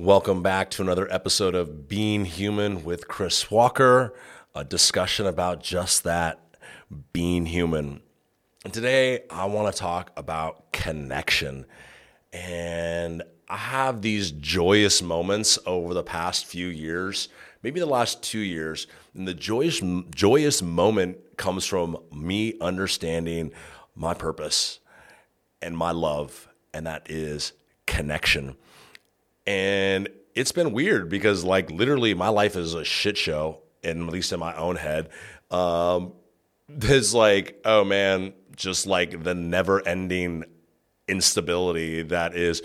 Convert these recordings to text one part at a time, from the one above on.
Welcome back to another episode of Being Human with Chris Walker, a discussion about just that being human. And today I want to talk about connection. And I have these joyous moments over the past few years, maybe the last two years. And the joyous, joyous moment comes from me understanding my purpose and my love, and that is connection. And it's been weird because, like, literally, my life is a shit show, and at least in my own head. Um, there's like, oh man, just like the never ending instability that is.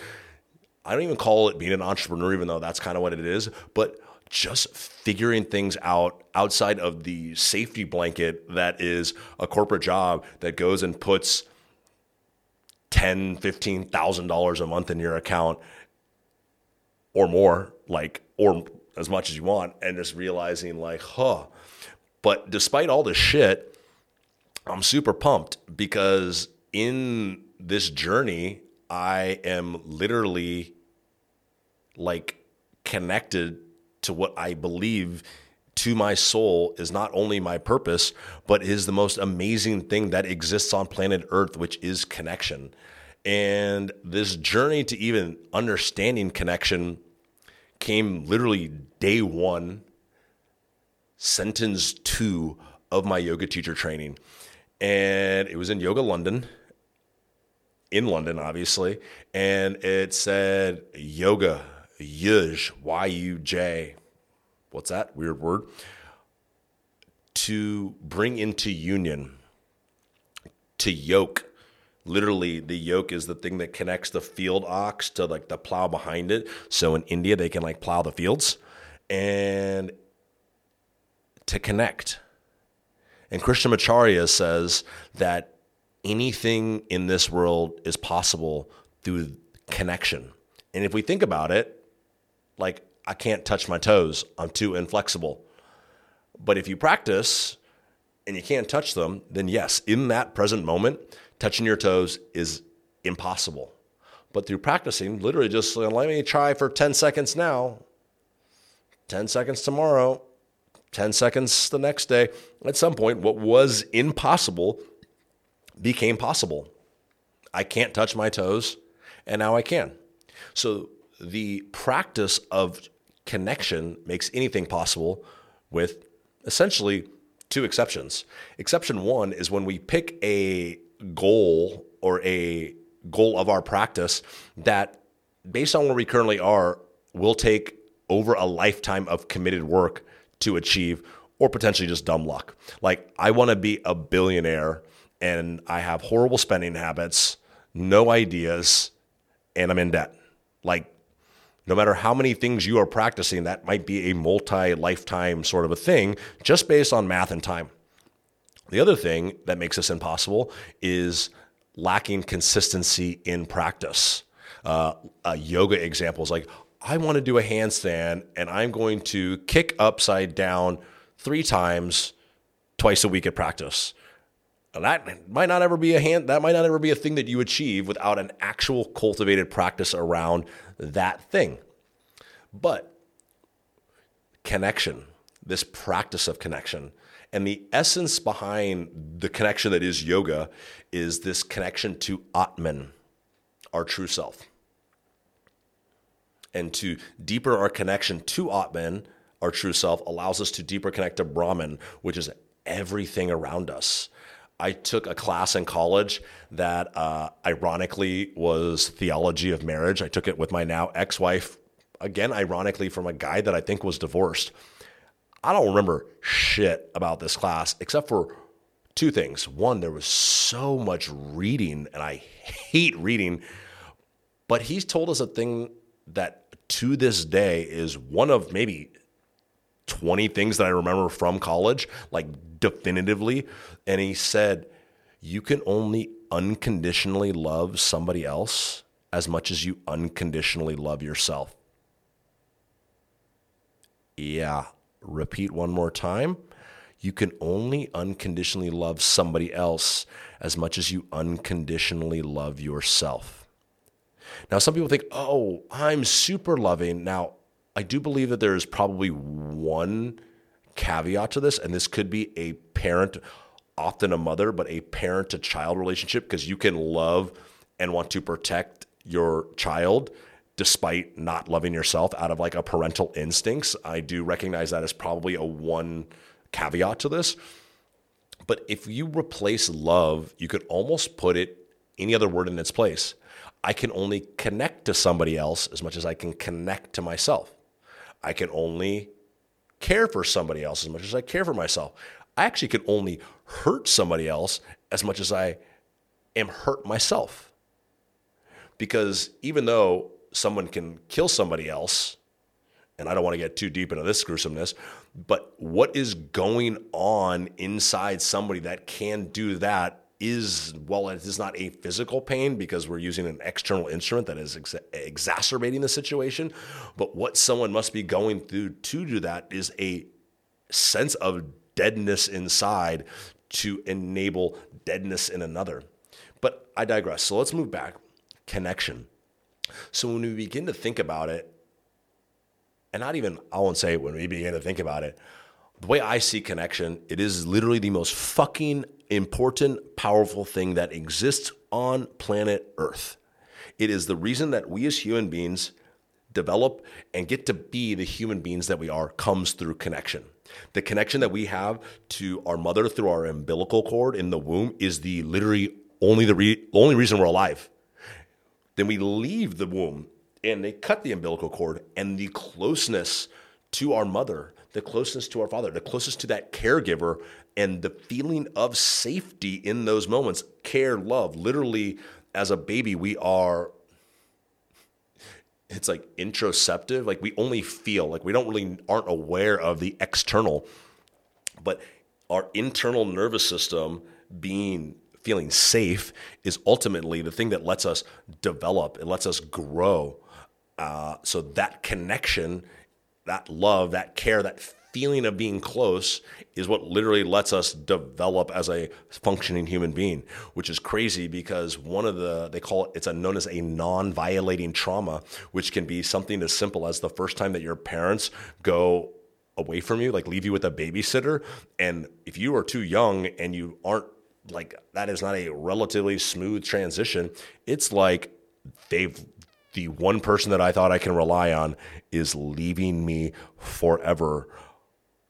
I don't even call it being an entrepreneur, even though that's kind of what it is, but just figuring things out outside of the safety blanket that is a corporate job that goes and puts ten, fifteen thousand dollars a month in your account or more, like, or as much as you want, and just realizing, like, huh. But despite all this shit, I'm super pumped because in this journey, I am literally like connected to what I believe to my soul is not only my purpose, but is the most amazing thing that exists on planet Earth, which is connection. And this journey to even understanding connection came literally day one, sentence two of my yoga teacher training. And it was in Yoga London, in London, obviously. And it said yoga, yuj, Y U J. What's that? Weird word. To bring into union, to yoke literally the yoke is the thing that connects the field ox to like the plow behind it. So in India, they can like plow the fields and to connect. And Krishnamacharya says that anything in this world is possible through connection. And if we think about it, like I can't touch my toes, I'm too inflexible. But if you practice and you can't touch them, then yes, in that present moment, touching your toes is impossible. But through practicing, literally just let me try for 10 seconds now, 10 seconds tomorrow, 10 seconds the next day. At some point, what was impossible became possible. I can't touch my toes, and now I can. So the practice of connection makes anything possible with essentially two exceptions. Exception one is when we pick a goal or a goal of our practice that, based on where we currently are, will take over a lifetime of committed work to achieve, or potentially just dumb luck. Like, I want to be a billionaire and I have horrible spending habits, no ideas, and I'm in debt. Like, no matter how many things you are practicing, that might be a multi lifetime sort of a thing just based on math and time. The other thing that makes this impossible is lacking consistency in practice. Uh, a yoga example is like, I want to do a handstand and I'm going to kick upside down three times twice a week at practice. That might not ever be a hand that might not ever be a thing that you achieve without an actual cultivated practice around that thing. But connection, this practice of connection, and the essence behind the connection that is yoga is this connection to Atman, our true self. And to deeper our connection to Atman, our true self, allows us to deeper connect to Brahman, which is everything around us. I took a class in college that uh, ironically was theology of marriage. I took it with my now ex wife, again, ironically, from a guy that I think was divorced. I don't remember shit about this class except for two things. One, there was so much reading, and I hate reading, but he's told us a thing that to this day is one of maybe 20 things that I remember from college, like definitively. And he said, You can only unconditionally love somebody else as much as you unconditionally love yourself. Yeah, repeat one more time. You can only unconditionally love somebody else as much as you unconditionally love yourself. Now, some people think, oh, I'm super loving. Now, I do believe that there is probably one caveat to this, and this could be a parent, often a mother, but a parent to child relationship because you can love and want to protect your child despite not loving yourself out of like a parental instincts. I do recognize that as probably a one caveat to this. But if you replace love, you could almost put it any other word in its place. I can only connect to somebody else as much as I can connect to myself. I can only care for somebody else as much as I care for myself. I actually can only hurt somebody else as much as I am hurt myself. Because even though someone can kill somebody else, and I don't want to get too deep into this gruesomeness, but what is going on inside somebody that can do that is, well, it is not a physical pain because we're using an external instrument that is ex- exacerbating the situation. But what someone must be going through to do that is a sense of deadness inside to enable deadness in another. But I digress. So let's move back. Connection. So when we begin to think about it, and not even, I won't say when we begin to think about it, the way I see connection, it is literally the most fucking important, powerful thing that exists on planet Earth. It is the reason that we as human beings develop and get to be the human beings that we are comes through connection. The connection that we have to our mother through our umbilical cord in the womb is the literally only the re- only reason we're alive. Then we leave the womb and they cut the umbilical cord and the closeness to our mother, the closeness to our father, the closest to that caregiver and the feeling of safety in those moments, care, love. Literally as a baby we are it's like introceptive, like we only feel, like we don't really aren't aware of the external but our internal nervous system being feeling safe is ultimately the thing that lets us develop, it lets us grow. Uh, so that connection, that love, that care, that feeling of being close is what literally lets us develop as a functioning human being, which is crazy because one of the they call it it's a known as a non-violating trauma, which can be something as simple as the first time that your parents go away from you, like leave you with a babysitter, and if you are too young and you aren't like that is not a relatively smooth transition. It's like they've the one person that I thought I can rely on is leaving me forever.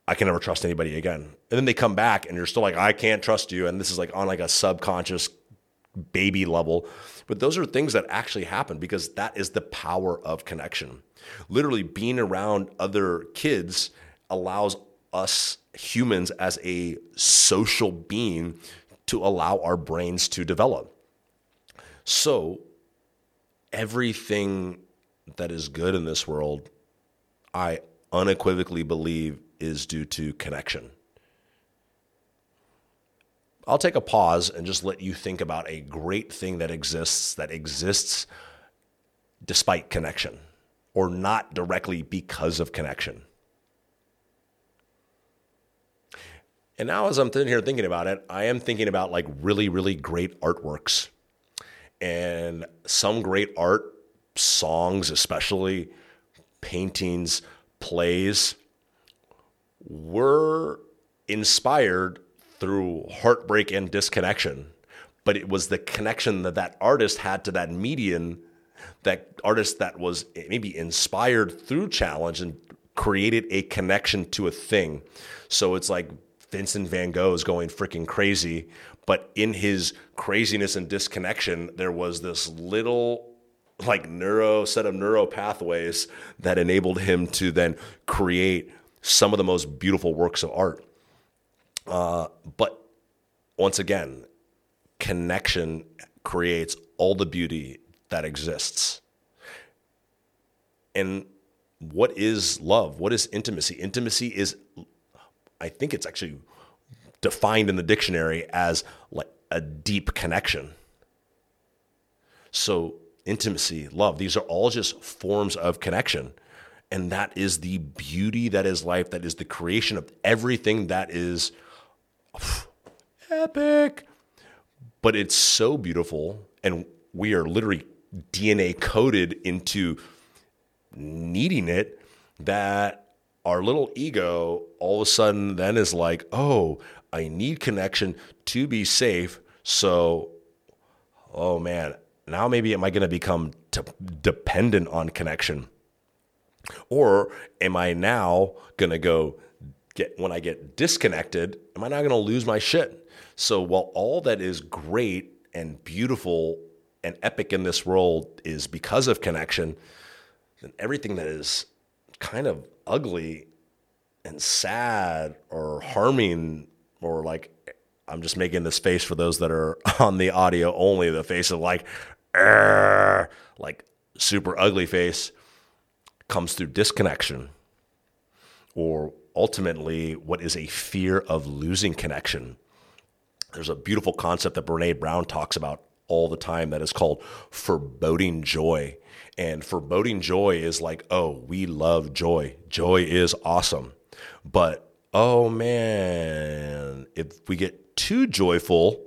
I can never trust anybody again. And then they come back and you're still like, I can't trust you. And this is like on like a subconscious baby level. But those are things that actually happen because that is the power of connection. Literally being around other kids allows us humans as a social being to allow our brains to develop. So, everything that is good in this world, I unequivocally believe is due to connection. I'll take a pause and just let you think about a great thing that exists that exists despite connection or not directly because of connection. And now, as I'm sitting here thinking about it, I am thinking about like really, really great artworks and some great art, songs, especially paintings, plays, were inspired through heartbreak and disconnection. But it was the connection that that artist had to that median, that artist that was maybe inspired through challenge and created a connection to a thing. So it's like Vincent van Gogh is going freaking crazy. But in his craziness and disconnection, there was this little like neuro set of neural pathways that enabled him to then create some of the most beautiful works of art. Uh, but once again, connection creates all the beauty that exists. And what is love? What is intimacy? Intimacy is I think it's actually defined in the dictionary as like a deep connection. So, intimacy, love, these are all just forms of connection. And that is the beauty that is life, that is the creation of everything that is epic. But it's so beautiful. And we are literally DNA coded into needing it that our little ego all of a sudden then is like, oh, I need connection to be safe. So, oh man, now maybe am I going to become t- dependent on connection? Or am I now going to go get, when I get disconnected, am I now going to lose my shit? So while all that is great and beautiful and epic in this world is because of connection, then everything that is kind of ugly and sad or harming or like I'm just making this face for those that are on the audio only, the face of like, like super ugly face comes through disconnection or ultimately what is a fear of losing connection. There's a beautiful concept that Brene Brown talks about all the time that is called foreboding joy. And foreboding joy is like, oh, we love joy. Joy is awesome. But oh man, if we get too joyful,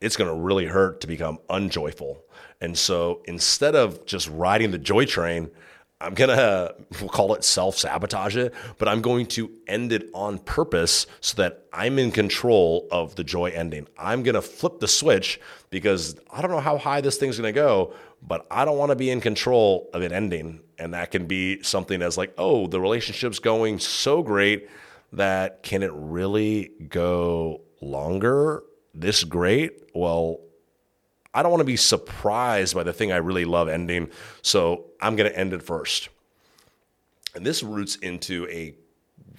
it's going to really hurt to become unjoyful. And so instead of just riding the joy train, I'm gonna we'll call it self sabotage it, but I'm going to end it on purpose so that I'm in control of the joy ending. I'm gonna flip the switch because I don't know how high this thing's gonna go, but I don't want to be in control of it ending. And that can be something as like, oh, the relationship's going so great that can it really go longer? This great? Well, I don't want to be surprised by the thing I really love ending. So I'm going to end it first. And this roots into a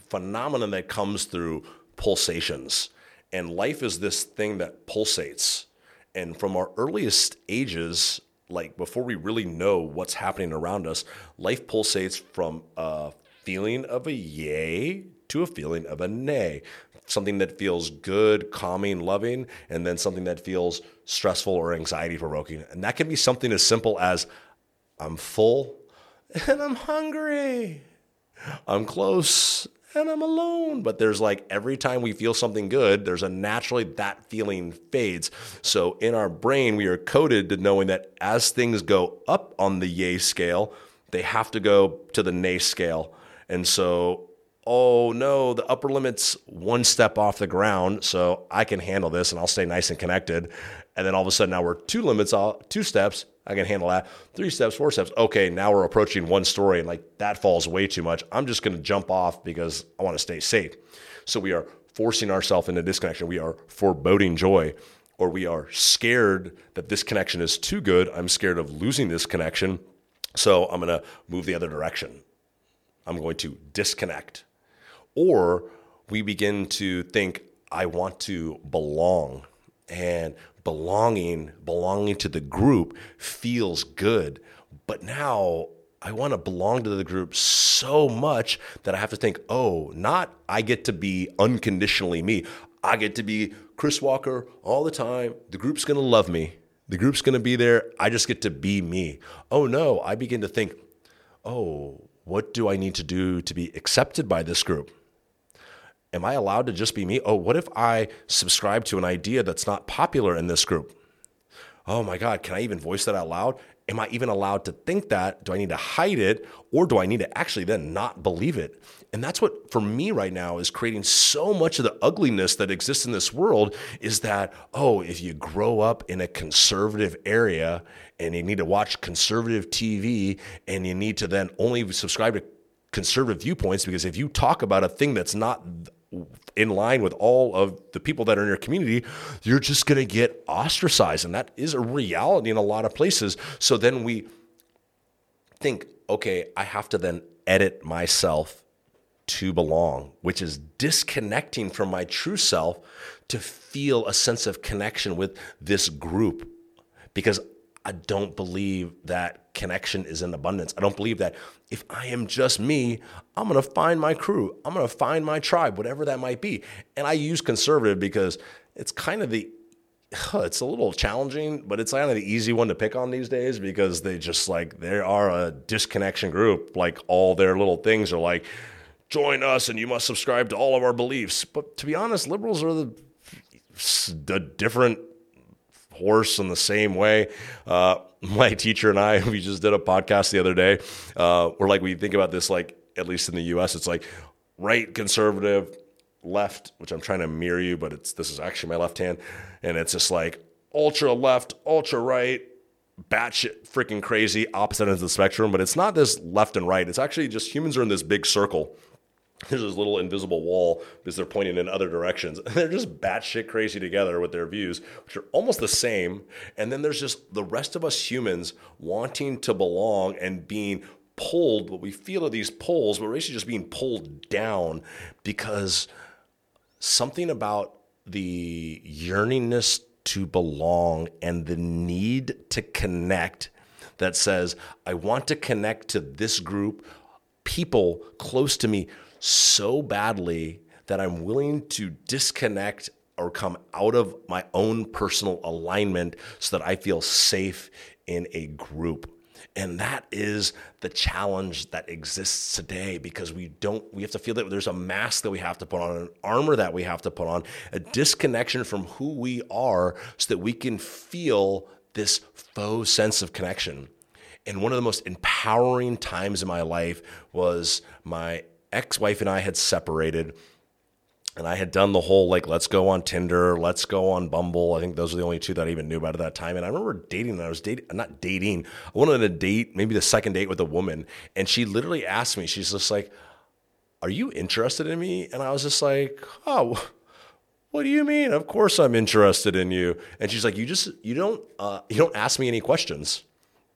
phenomenon that comes through pulsations. And life is this thing that pulsates. And from our earliest ages, like before we really know what's happening around us, life pulsates from a feeling of a yay to a feeling of a nay something that feels good, calming, loving, and then something that feels stressful or anxiety provoking. And that can be something as simple as I'm full and I'm hungry. I'm close and I'm alone. But there's like every time we feel something good, there's a naturally that feeling fades. So in our brain, we are coded to knowing that as things go up on the yay scale, they have to go to the nay scale. And so oh no, the upper limit's one step off the ground, so I can handle this and I'll stay nice and connected. And then all of a sudden now we're two limits, two steps. I can handle that. Three steps, four steps. Okay, now we're approaching one story and like that falls way too much. I'm just going to jump off because I want to stay safe. So we are forcing ourselves into disconnection. We are foreboding joy or we are scared that this connection is too good. I'm scared of losing this connection. So I'm going to move the other direction. I'm going to disconnect. Or we begin to think, I want to belong. And belonging, belonging to the group feels good. But now I want to belong to the group so much that I have to think, oh, not I get to be unconditionally me. I get to be Chris Walker all the time. The group's going to love me. The group's going to be there. I just get to be me. Oh no, I begin to think, oh, what do I need to do to be accepted by this group? Am I allowed to just be me? Oh, what if I subscribe to an idea that's not popular in this group? Oh my God, can I even voice that out loud? Am I even allowed to think that? Do I need to hide it? Or do I need to actually then not believe it? And that's what, for me right now, is creating so much of the ugliness that exists in this world is that, oh, if you grow up in a conservative area and you need to watch conservative TV and you need to then only subscribe to conservative viewpoints because if you talk about a thing that's not in line with all of the people that are in your community, you're just going to get ostracized. And that is a reality in a lot of places. So then we think, okay, I have to then edit myself to belong, which is disconnecting from my true self to feel a sense of connection with this group because I don't believe that connection is in abundance. I don't believe that if I am just me, I'm going to find my crew. I'm going to find my tribe, whatever that might be. And I use conservative because it's kind of the it's a little challenging, but it's kind of the easy one to pick on these days because they just like they are a disconnection group. Like all their little things are like, join us and you must subscribe to all of our beliefs. But to be honest, liberals are the, the different horse in the same way. Uh, my teacher and I, we just did a podcast the other day uh, where like we think about this, like at least in the U.S., it's like right conservative, left, which I'm trying to mirror you, but it's this is actually my left hand, and it's just like ultra left, ultra right, batshit freaking crazy, opposite ends of the spectrum. But it's not this left and right. It's actually just humans are in this big circle. There's this little invisible wall because they're pointing in other directions. And they're just batshit crazy together with their views, which are almost the same. And then there's just the rest of us humans wanting to belong and being pulled, what we feel are these pulls, but we're actually just being pulled down because something about the yearningness to belong and the need to connect that says, I want to connect to this group, people close to me so badly that I'm willing to disconnect or come out of my own personal alignment so that I feel safe in a group. And that is the challenge that exists today because we don't, we have to feel that there's a mask that we have to put on, an armor that we have to put on, a disconnection from who we are so that we can feel this faux sense of connection. And one of the most empowering times in my life was my ex wife and I had separated and I had done the whole like let's go on Tinder, let's go on Bumble. I think those were the only two that I even knew about at that time. And I remember dating, and I was dating, not dating. I wanted to date, maybe the second date with a woman, and she literally asked me, she's just like, "Are you interested in me?" And I was just like, "Oh." What do you mean? Of course I'm interested in you. And she's like, you just you don't uh, you don't ask me any questions.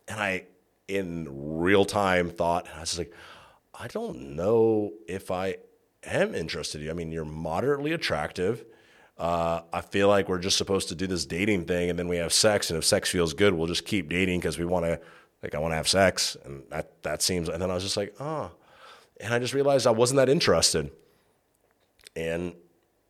And I, in real time, thought I was like, I don't know if I am interested in you. I mean, you're moderately attractive. Uh, I feel like we're just supposed to do this dating thing and then we have sex. And if sex feels good, we'll just keep dating because we want to, like, I want to have sex. And that, that seems, and then I was just like, oh. And I just realized I wasn't that interested. And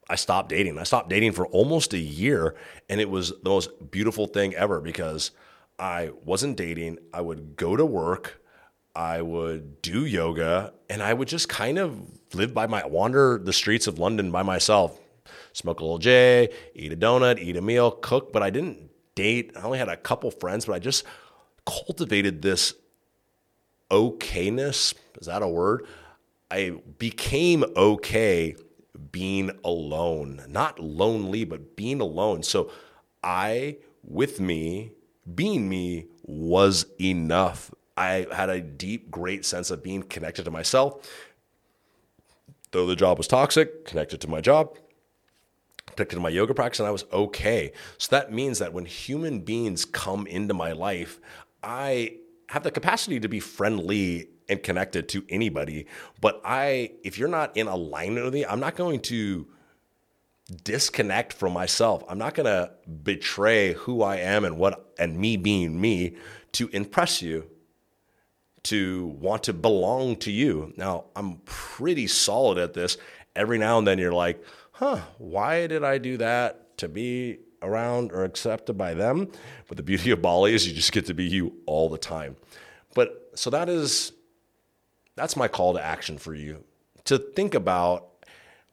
I stopped dating. I stopped dating for almost a year. And it was the most beautiful thing ever because I wasn't dating. I would go to work. I would do yoga and I would just kind of live by my wander the streets of London by myself, smoke a little J, eat a donut, eat a meal, cook, but I didn't date. I only had a couple friends, but I just cultivated this okayness. Is that a word? I became okay being alone, not lonely, but being alone. So I, with me, being me was enough I had a deep, great sense of being connected to myself. Though the job was toxic, connected to my job, connected to my yoga practice, and I was okay. So that means that when human beings come into my life, I have the capacity to be friendly and connected to anybody. But I, if you're not in alignment with me, I'm not going to disconnect from myself. I'm not going to betray who I am and what and me being me to impress you to want to belong to you. Now, I'm pretty solid at this. Every now and then you're like, huh, why did I do that to be around or accepted by them? But the beauty of Bali is you just get to be you all the time. But so that is that's my call to action for you to think about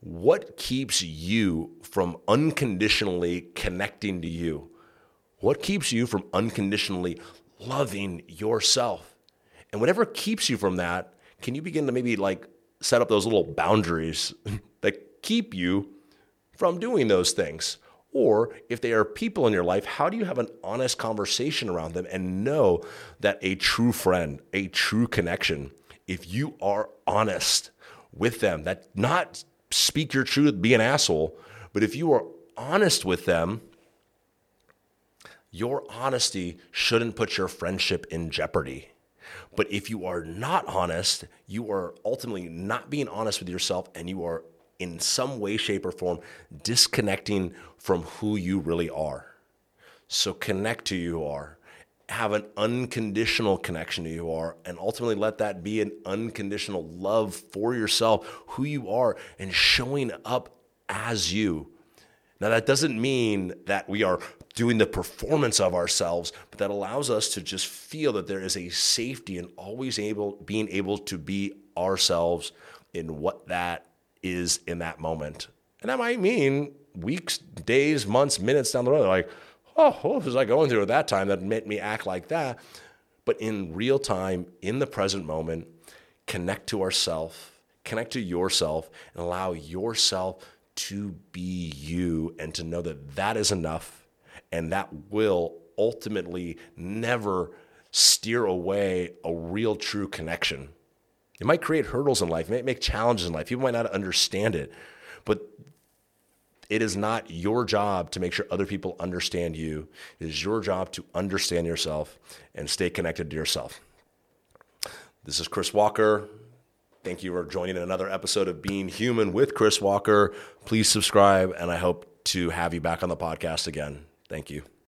what keeps you from unconditionally connecting to you? What keeps you from unconditionally loving yourself? And whatever keeps you from that, can you begin to maybe like set up those little boundaries that keep you from doing those things? Or if they are people in your life, how do you have an honest conversation around them and know that a true friend, a true connection, if you are honest with them, that not speak your truth, be an asshole, but if you are honest with them, your honesty shouldn't put your friendship in jeopardy. But if you are not honest, you are ultimately not being honest with yourself and you are in some way, shape, or form disconnecting from who you really are. So connect to who you are. Have an unconditional connection to who you are, and ultimately let that be an unconditional love for yourself, who you are, and showing up as you. Now, that doesn't mean that we are doing the performance of ourselves, but that allows us to just feel that there is a safety in always able being able to be ourselves in what that is in that moment. And that might mean weeks, days, months, minutes down the road. Like, oh, what was I going through at that time that made me act like that? But in real time, in the present moment, connect to ourself, connect to yourself, and allow yourself to be you and to know that that is enough and that will ultimately never steer away a real true connection. It might create hurdles in life, it might make challenges in life. People might not understand it, but it is not your job to make sure other people understand you. It is your job to understand yourself and stay connected to yourself. This is Chris Walker. Thank you for joining in another episode of Being Human with Chris Walker. Please subscribe, and I hope to have you back on the podcast again. Thank you.